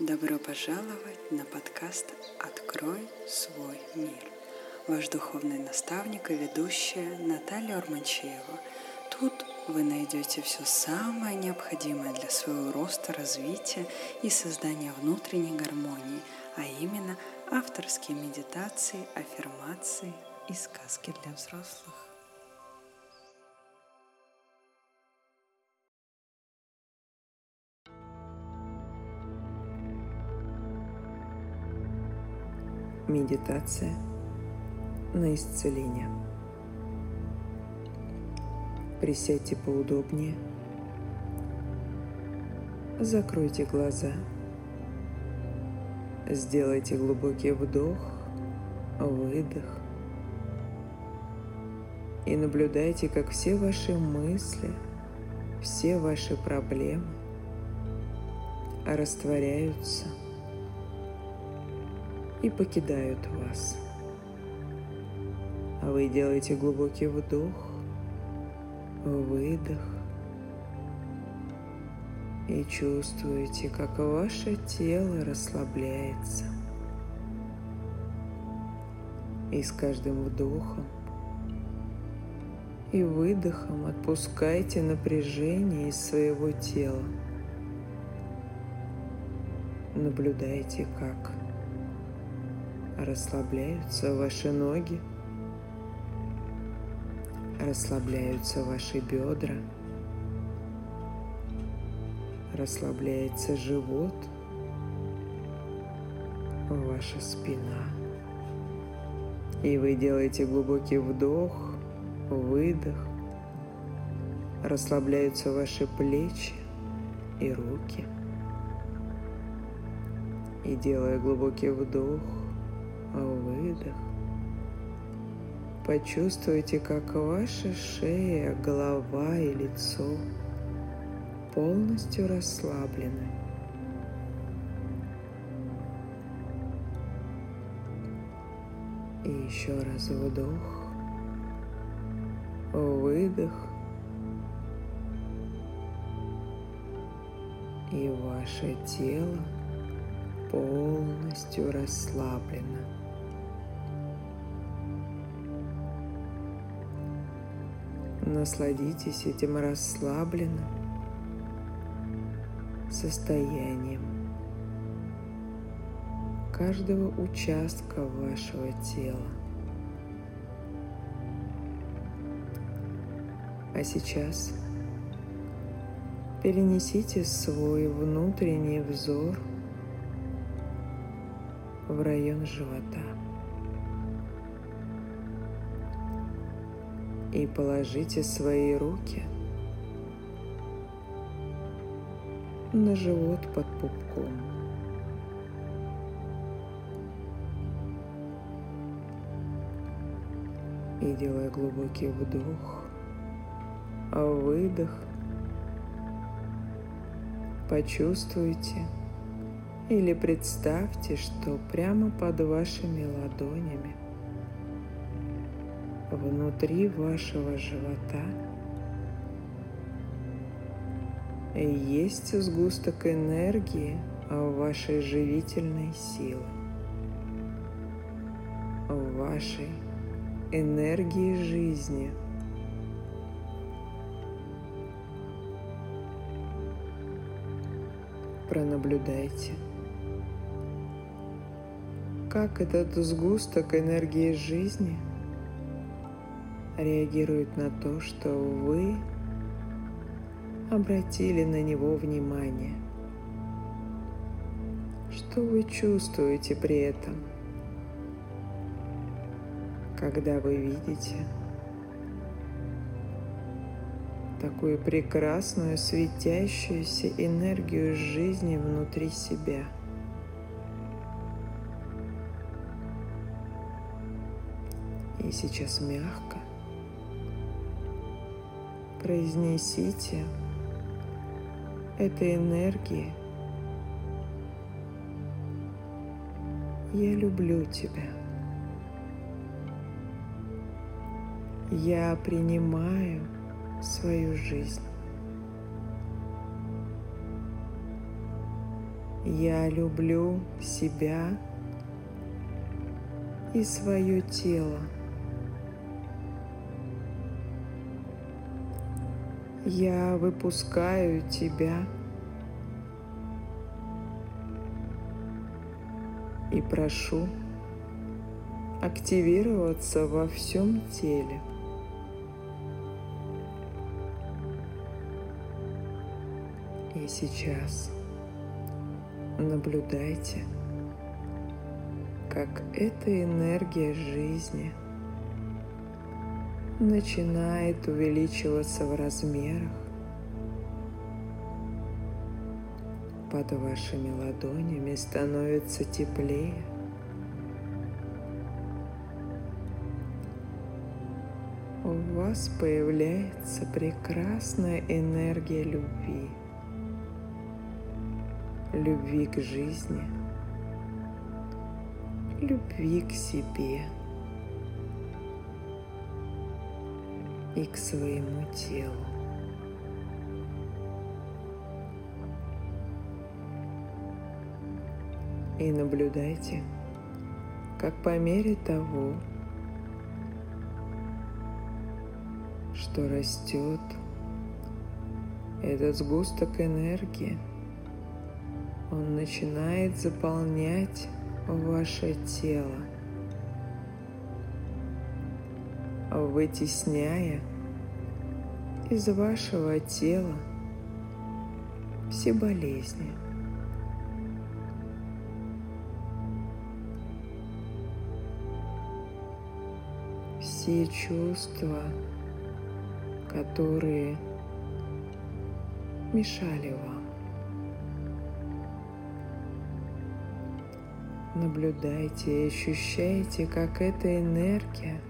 Добро пожаловать на подкаст «Открой свой мир». Ваш духовный наставник и ведущая Наталья Урманчеева. Тут вы найдете все самое необходимое для своего роста, развития и создания внутренней гармонии, а именно авторские медитации, аффирмации и сказки для взрослых. Медитация на исцеление. Присядьте поудобнее. Закройте глаза. Сделайте глубокий вдох, выдох. И наблюдайте, как все ваши мысли, все ваши проблемы растворяются – и покидают вас. А вы делаете глубокий вдох, выдох и чувствуете, как ваше тело расслабляется. И с каждым вдохом и выдохом отпускайте напряжение из своего тела. Наблюдайте, как расслабляются ваши ноги, расслабляются ваши бедра, расслабляется живот, ваша спина. И вы делаете глубокий вдох, выдох, расслабляются ваши плечи и руки. И делая глубокий вдох, выдох. Почувствуйте, как ваша шея, голова и лицо полностью расслаблены. И еще раз вдох, выдох. И ваше тело полностью расслаблено. Насладитесь этим расслабленным состоянием каждого участка вашего тела. А сейчас перенесите свой внутренний взор в район живота. и положите свои руки на живот под пупком. И делая глубокий вдох, а выдох, почувствуйте или представьте, что прямо под вашими ладонями внутри вашего живота есть сгусток энергии вашей живительной силы, вашей энергии жизни. Пронаблюдайте, как этот сгусток энергии жизни – реагирует на то, что вы обратили на него внимание. Что вы чувствуете при этом, когда вы видите такую прекрасную светящуюся энергию жизни внутри себя? И сейчас мягко произнесите этой энергии «Я люблю тебя». Я принимаю свою жизнь. Я люблю себя и свое тело. Я выпускаю тебя и прошу активироваться во всем теле. И сейчас наблюдайте, как эта энергия жизни начинает увеличиваться в размерах. Под вашими ладонями становится теплее. У вас появляется прекрасная энергия любви – любви к жизни, любви к себе и к своему телу. И наблюдайте, как по мере того, что растет этот сгусток энергии – он начинает заполнять ваше тело, вытесняя из вашего тела все болезни. Все чувства, которые мешали вам. Наблюдайте и ощущайте, как эта энергия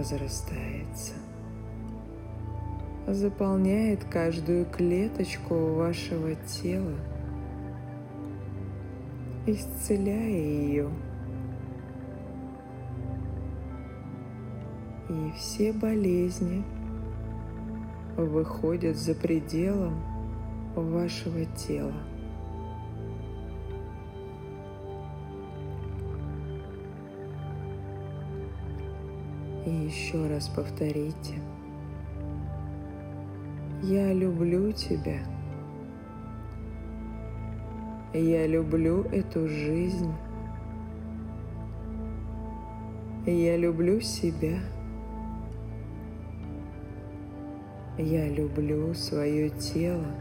разрастается, заполняет каждую клеточку вашего тела, исцеляя ее. И все болезни выходят за пределом вашего тела. И еще раз повторите. Я люблю тебя. Я люблю эту жизнь. Я люблю себя. Я люблю свое тело.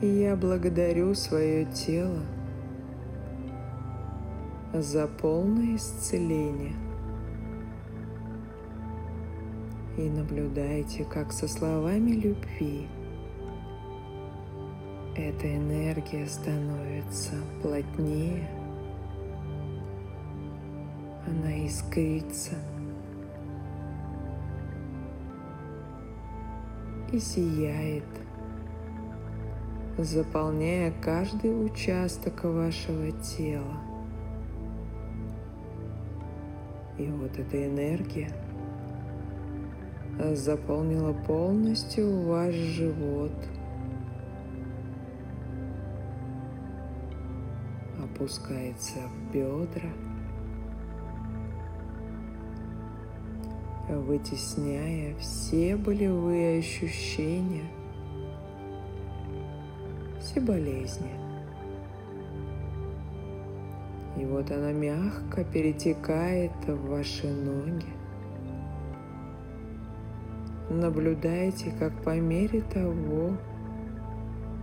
Я благодарю свое тело за полное исцеление. И наблюдайте, как со словами любви эта энергия становится плотнее, она искрится и сияет, заполняя каждый участок вашего тела. И вот эта энергия заполнила полностью ваш живот. Опускается в бедра. вытесняя все болевые ощущения, все болезни. И вот она мягко перетекает в ваши ноги. Наблюдайте, как по мере того,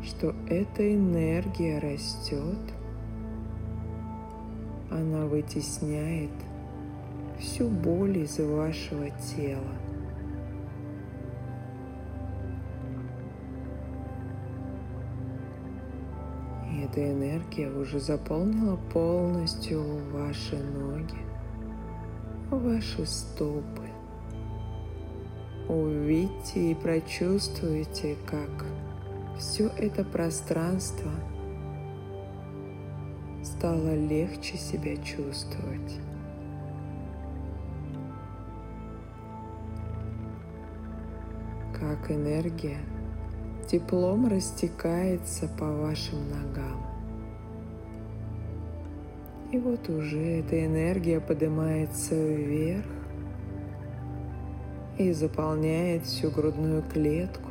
что эта энергия растет, она вытесняет всю боль из вашего тела. Эта энергия уже заполнила полностью ваши ноги, ваши стопы. Увидьте и прочувствуйте, как все это пространство стало легче себя чувствовать. как энергия теплом растекается по вашим ногам. И вот уже эта энергия поднимается вверх и заполняет всю грудную клетку,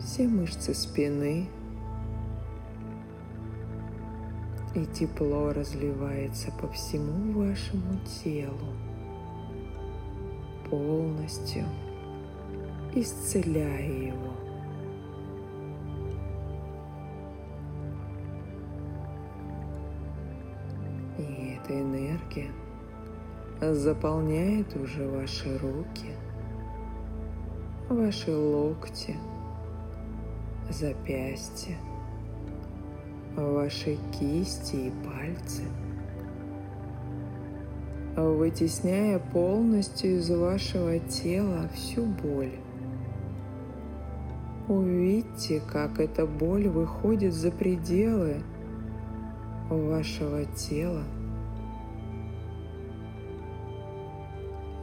все мышцы спины, и тепло разливается по всему вашему телу, полностью исцеляя его. И эта энергия заполняет уже ваши руки, ваши локти, запястья, ваши кисти и пальцы, вытесняя полностью из вашего тела всю боль. Увидьте, как эта боль выходит за пределы вашего тела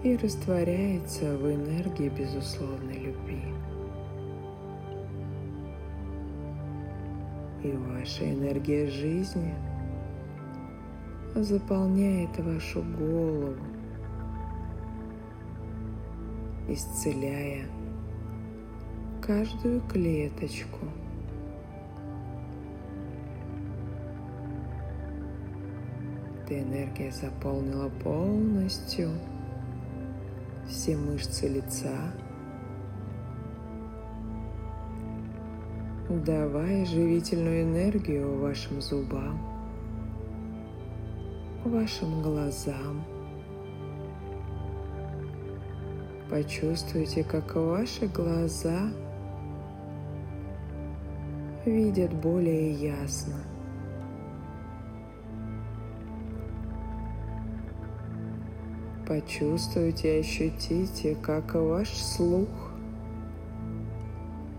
и растворяется в энергии безусловной любви. И ваша энергия жизни заполняет вашу голову, исцеляя каждую клеточку. Эта энергия заполнила полностью все мышцы лица, давая живительную энергию вашим зубам, вашим глазам. Почувствуйте, как ваши глаза – видят более ясно. Почувствуйте и ощутите, как ваш слух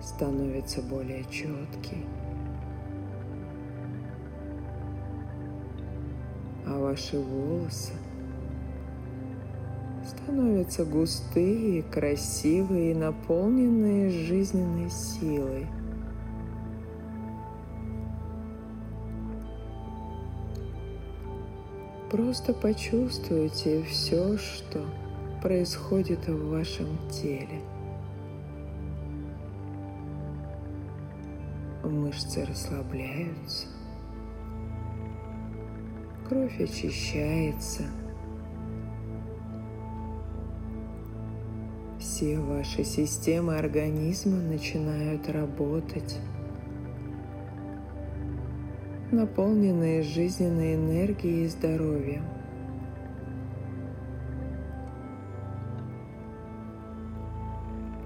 становится более четкий, а ваши волосы становятся густые, красивые и наполненные жизненной силой – Просто почувствуйте все, что происходит в вашем теле. Мышцы расслабляются, кровь очищается, все ваши системы организма начинают работать наполненные жизненной энергией и здоровьем.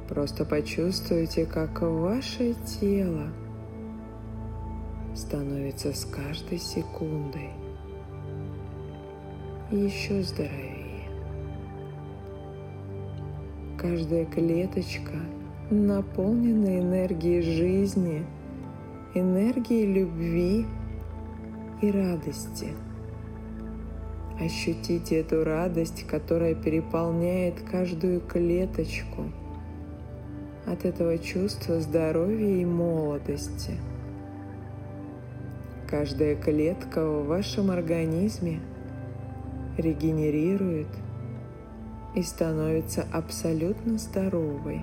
Просто почувствуйте, как ваше тело становится с каждой секундой еще здоровее. Каждая клеточка наполнена энергией жизни, энергией любви и радости. Ощутите эту радость, которая переполняет каждую клеточку от этого чувства здоровья и молодости. Каждая клетка в вашем организме регенерирует и становится абсолютно здоровой,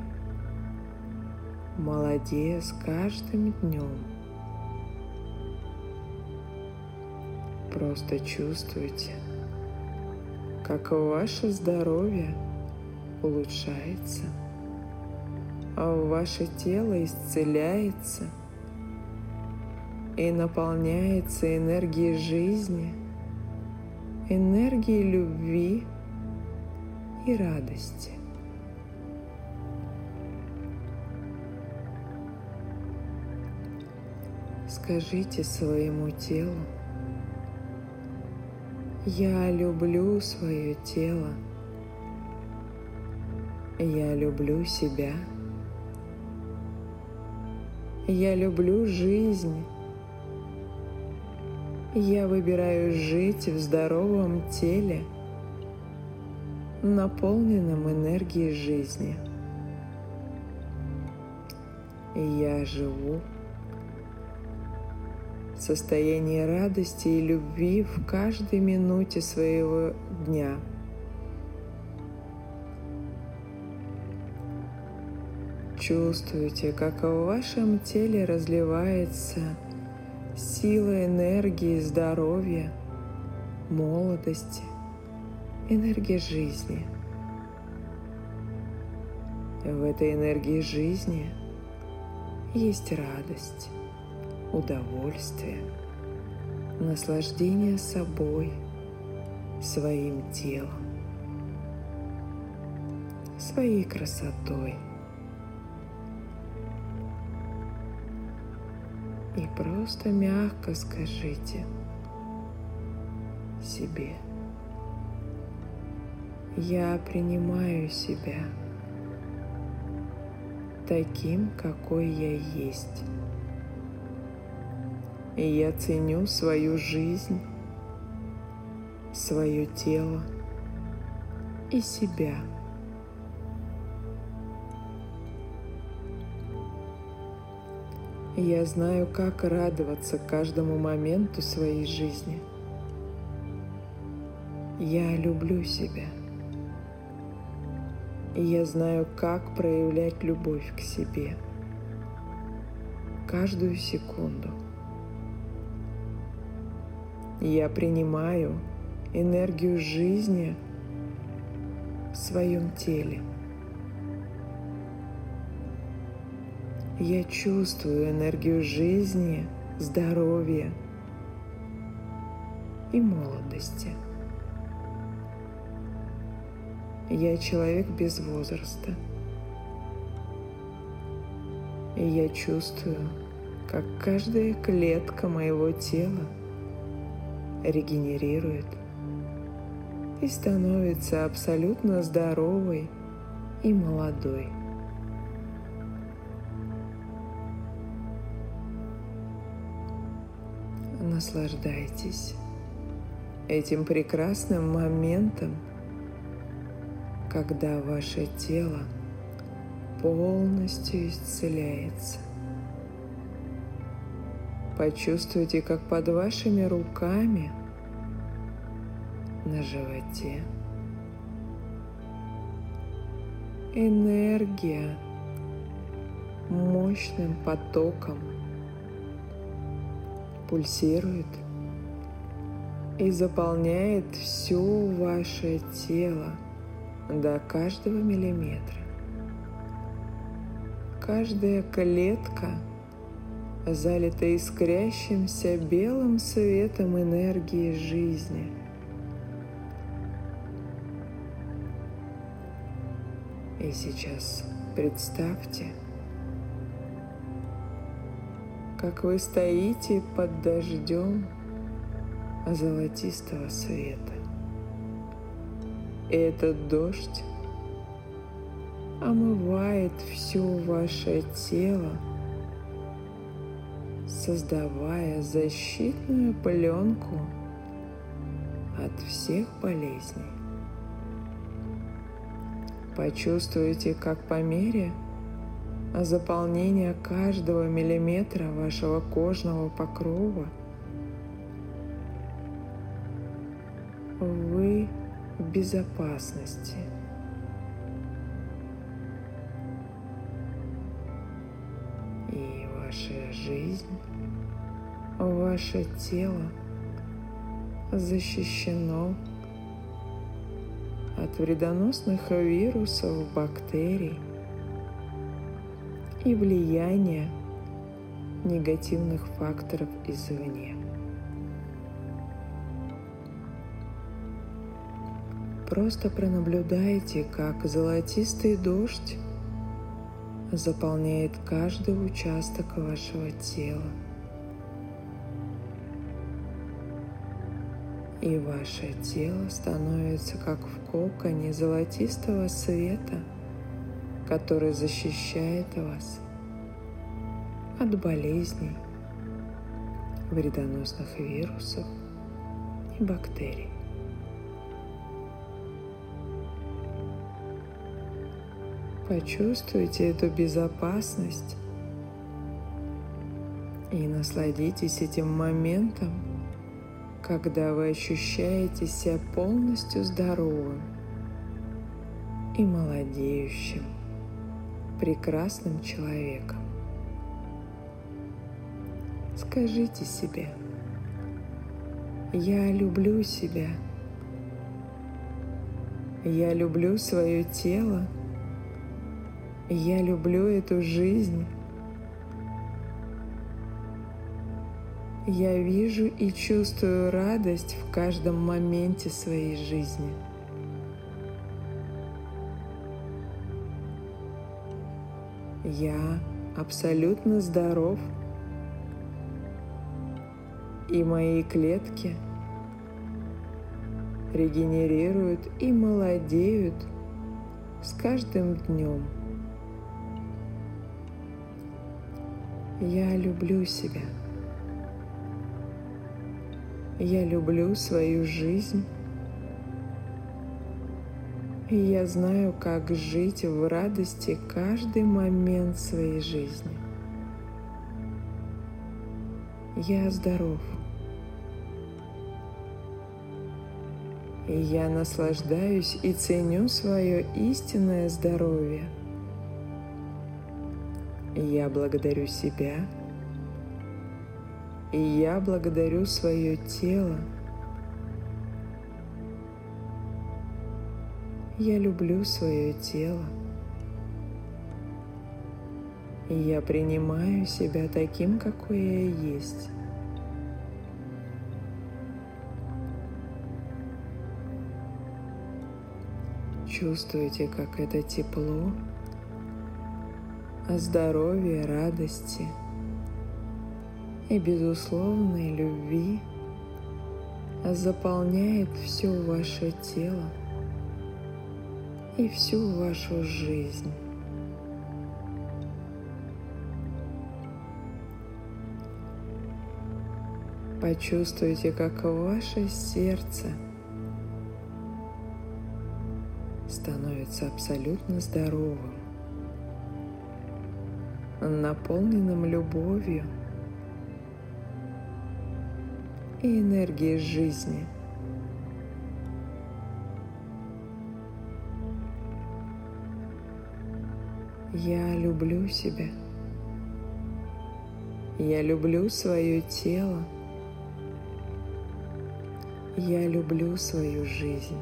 молодея с каждым днем. Просто чувствуйте, как ваше здоровье улучшается, а ваше тело исцеляется и наполняется энергией жизни, энергией любви и радости. Скажите своему телу, я люблю свое тело. Я люблю себя. Я люблю жизнь. Я выбираю жить в здоровом теле, наполненном энергией жизни. Я живу в состоянии радости и любви в каждой минуте своего дня. Чувствуйте, как в вашем теле разливается сила энергии, здоровья, молодости, энергия жизни. В этой энергии жизни есть радость, удовольствие, наслаждение собой, своим телом, своей красотой. И просто мягко скажите себе, я принимаю себя таким, какой я есть. И я ценю свою жизнь, свое тело и себя. Я знаю, как радоваться каждому моменту своей жизни. Я люблю себя. И я знаю, как проявлять любовь к себе. Каждую секунду. Я принимаю энергию жизни в своем теле. Я чувствую энергию жизни, здоровья и молодости. Я человек без возраста. И я чувствую, как каждая клетка моего тела – регенерирует и становится абсолютно здоровой и молодой. Наслаждайтесь этим прекрасным моментом, когда ваше тело полностью исцеляется. Почувствуйте, как под вашими руками на животе энергия мощным потоком пульсирует и заполняет все ваше тело до каждого миллиметра. Каждая клетка – залита искрящимся белым светом энергии жизни. И сейчас представьте, как вы стоите под дождем золотистого света. И этот дождь омывает все ваше тело – создавая защитную пленку от всех болезней. Почувствуйте, как по мере заполнения каждого миллиметра вашего кожного покрова вы в безопасности. Ваше тело защищено от вредоносных вирусов, бактерий и влияния негативных факторов извне. Просто пронаблюдайте, как золотистый дождь заполняет каждый участок вашего тела – и ваше тело становится как в коконе золотистого света, который защищает вас от болезней, вредоносных вирусов и бактерий. Почувствуйте эту безопасность И насладитесь этим моментом, когда вы ощущаете себя полностью здоровым и молодеющим, прекрасным человеком. Скажите себе, я люблю себя, я люблю свое тело, я люблю эту жизнь, Я вижу и чувствую радость в каждом моменте своей жизни. Я абсолютно здоров, и мои клетки регенерируют и молодеют с каждым днем. Я люблю себя. Я люблю свою жизнь. И я знаю, как жить в радости каждый момент своей жизни. Я здоров. И я наслаждаюсь и ценю свое истинное здоровье. Я благодарю себя – и я благодарю свое тело. Я люблю свое тело. И я принимаю себя таким, какой я есть. Чувствуете, как это тепло, здоровье, радости – и безусловной любви заполняет все ваше тело и всю вашу жизнь. Почувствуйте, как ваше сердце становится абсолютно здоровым, наполненным любовью – и энергии жизни. Я люблю себя. Я люблю свое тело. Я люблю свою жизнь.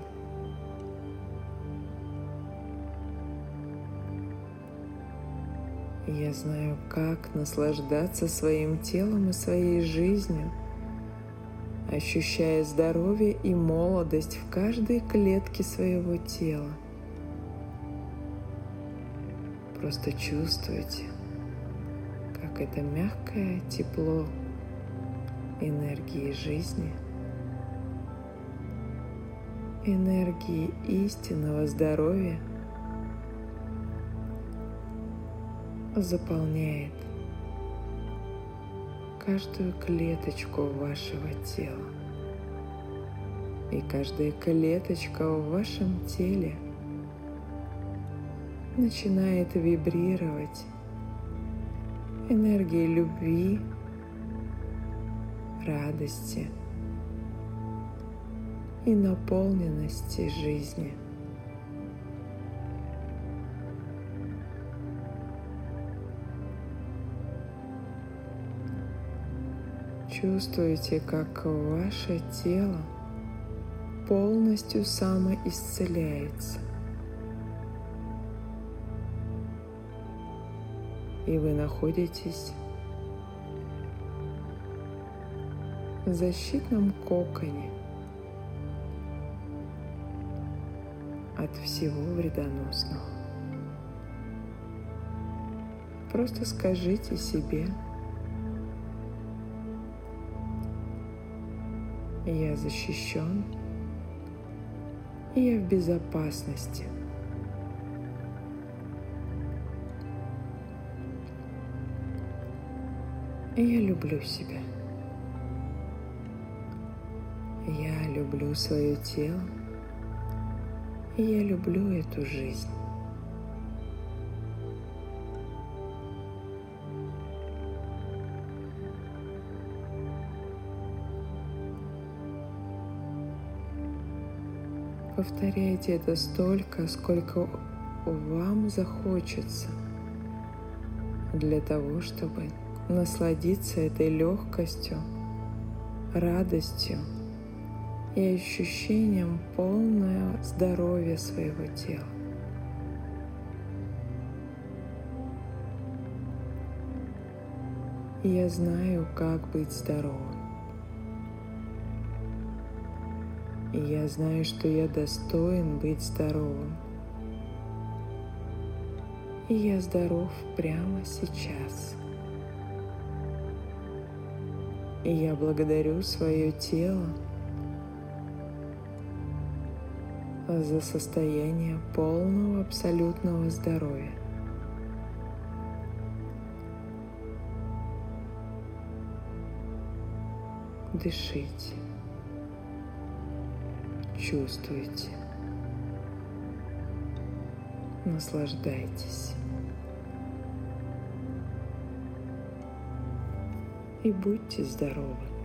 Я знаю, как наслаждаться своим телом и своей жизнью – ощущая здоровье и молодость в каждой клетке своего тела. Просто чувствуйте, как это мягкое тепло энергии жизни, энергии истинного здоровья заполняет каждую клеточку вашего тела. И каждая клеточка в вашем теле начинает вибрировать энергией любви, радости и наполненности жизни – Чувствуете, как ваше тело полностью самоисцеляется. И вы находитесь в защитном коконе от всего вредоносного. Просто скажите себе – я защищен, и я в безопасности. Я люблю себя. Я люблю свое тело, и я люблю эту жизнь. Повторяйте это столько, сколько вам захочется для того, чтобы насладиться этой легкостью, радостью и ощущением полного здоровья своего тела. Я знаю, как быть здоровым. И я знаю, что я достоин быть здоровым. И я здоров прямо сейчас. И я благодарю свое тело за состояние полного абсолютного здоровья. Дышите чувствуете. Наслаждайтесь. И будьте здоровы.